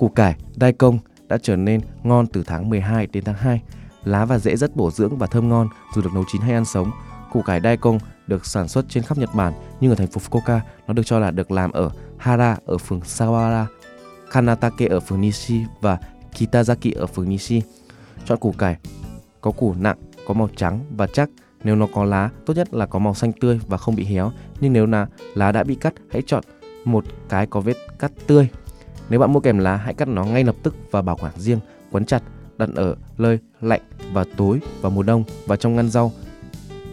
Củ cải, đai công đã trở nên ngon từ tháng 12 đến tháng 2. Lá và rễ rất bổ dưỡng và thơm ngon dù được nấu chín hay ăn sống. Củ cải đai công được sản xuất trên khắp Nhật Bản nhưng ở thành phố Fukuoka nó được cho là được làm ở Hara ở phường Sawara, Kanatake ở phường Nishi và Kitazaki ở phường Nishi. Chọn củ cải có củ nặng, có màu trắng và chắc. Nếu nó có lá, tốt nhất là có màu xanh tươi và không bị héo. Nhưng nếu là lá đã bị cắt, hãy chọn một cái có vết cắt tươi. Nếu bạn mua kèm lá, hãy cắt nó ngay lập tức và bảo quản riêng, quấn chặt, đặt ở nơi lạnh và tối vào mùa đông và trong ngăn rau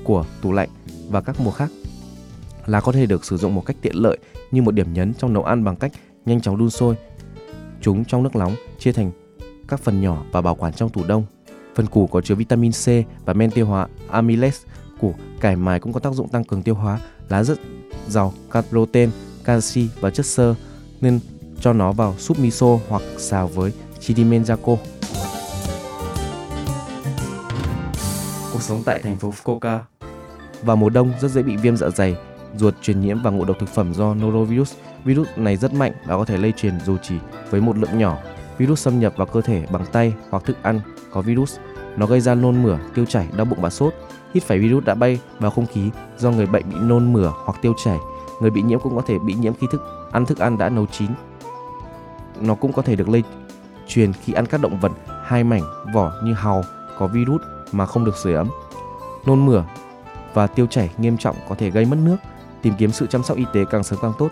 của tủ lạnh và các mùa khác. Lá có thể được sử dụng một cách tiện lợi như một điểm nhấn trong nấu ăn bằng cách nhanh chóng đun sôi chúng trong nước nóng, chia thành các phần nhỏ và bảo quản trong tủ đông. Phần củ có chứa vitamin C và men tiêu hóa amylase. Củ cải mài cũng có tác dụng tăng cường tiêu hóa. Lá rất giàu protein, canxi và chất xơ nên cho nó vào súp miso hoặc xào với chidimenjako. Cuộc sống tại thành phố Fukuoka. Vào mùa đông rất dễ bị viêm dạ dày, ruột truyền nhiễm và ngộ độc thực phẩm do norovirus. Virus này rất mạnh và có thể lây truyền dù chỉ với một lượng nhỏ. Virus xâm nhập vào cơ thể bằng tay hoặc thức ăn có virus. Nó gây ra nôn mửa, tiêu chảy, đau bụng và sốt. Hít phải virus đã bay vào không khí do người bệnh bị nôn mửa hoặc tiêu chảy. Người bị nhiễm cũng có thể bị nhiễm khi thức ăn thức ăn đã nấu chín. Nó cũng có thể được lây truyền khi ăn các động vật hai mảnh vỏ như hàu có virus mà không được sưởi ấm. Nôn mửa và tiêu chảy nghiêm trọng có thể gây mất nước. Tìm kiếm sự chăm sóc y tế càng sớm càng tốt.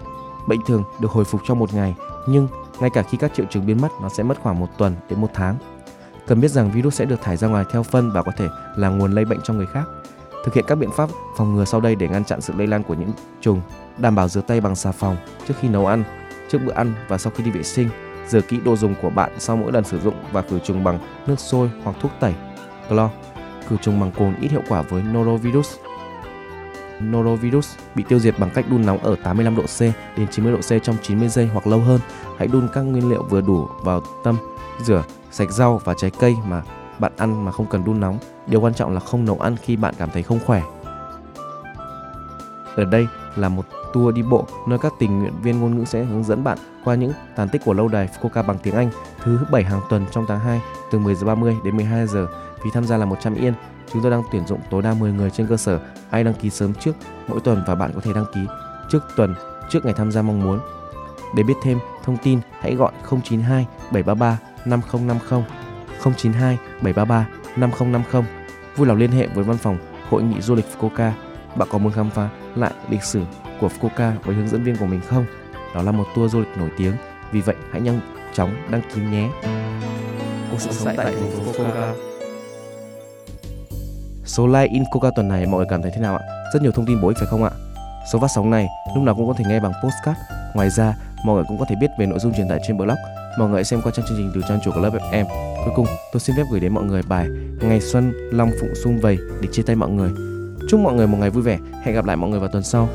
Bệnh thường được hồi phục trong một ngày, nhưng ngay cả khi các triệu chứng biến mất, nó sẽ mất khoảng một tuần đến một tháng. Cần biết rằng virus sẽ được thải ra ngoài theo phân và có thể là nguồn lây bệnh cho người khác. Thực hiện các biện pháp phòng ngừa sau đây để ngăn chặn sự lây lan của những trùng. Đảm bảo rửa tay bằng xà phòng trước khi nấu ăn, trước bữa ăn và sau khi đi vệ sinh. Rửa kỹ đồ dùng của bạn sau mỗi lần sử dụng và khử trùng bằng nước sôi hoặc thuốc tẩy. Clo khử trùng bằng cồn ít hiệu quả với norovirus. Norovirus bị tiêu diệt bằng cách đun nóng ở 85 độ C đến 90 độ C trong 90 giây hoặc lâu hơn. Hãy đun các nguyên liệu vừa đủ vào tâm, rửa sạch rau và trái cây mà bạn ăn mà không cần đun nóng. Điều quan trọng là không nấu ăn khi bạn cảm thấy không khỏe. Ở đây là một tour đi bộ nơi các tình nguyện viên ngôn ngữ sẽ hướng dẫn bạn qua những tàn tích của lâu đài Fukuoka bằng tiếng Anh thứ 7 hàng tuần trong tháng 2 từ 10 giờ 30 đến 12 giờ. Phí tham gia là 100 yên. Chúng tôi đang tuyển dụng tối đa 10 người trên cơ sở ai đăng ký sớm trước mỗi tuần và bạn có thể đăng ký trước tuần trước ngày tham gia mong muốn. Để biết thêm thông tin, hãy gọi 092 733 5050 092 733 5050. Vui lòng liên hệ với văn phòng Hội nghị du lịch Fukuoka. Bạn có muốn khám phá lại lịch sử của Fukuoka với hướng dẫn viên của mình không? Đó là một tour du lịch nổi tiếng, vì vậy hãy nhanh chóng đăng ký nhé. Cuộc sống tại thành phố Fukuoka. Số like in Coca tuần này mọi người cảm thấy thế nào ạ? Rất nhiều thông tin bổ ích phải không ạ? Số phát sóng này lúc nào cũng có thể nghe bằng postcard. Ngoài ra, mọi người cũng có thể biết về nội dung truyền tải trên blog. Mọi người hãy xem qua trang chương trình từ trang chủ của lớp FM. Cuối cùng, tôi xin phép gửi đến mọi người bài Ngày Xuân Long Phụng Sum Vầy để chia tay mọi người. Chúc mọi người một ngày vui vẻ. Hẹn gặp lại mọi người vào tuần sau.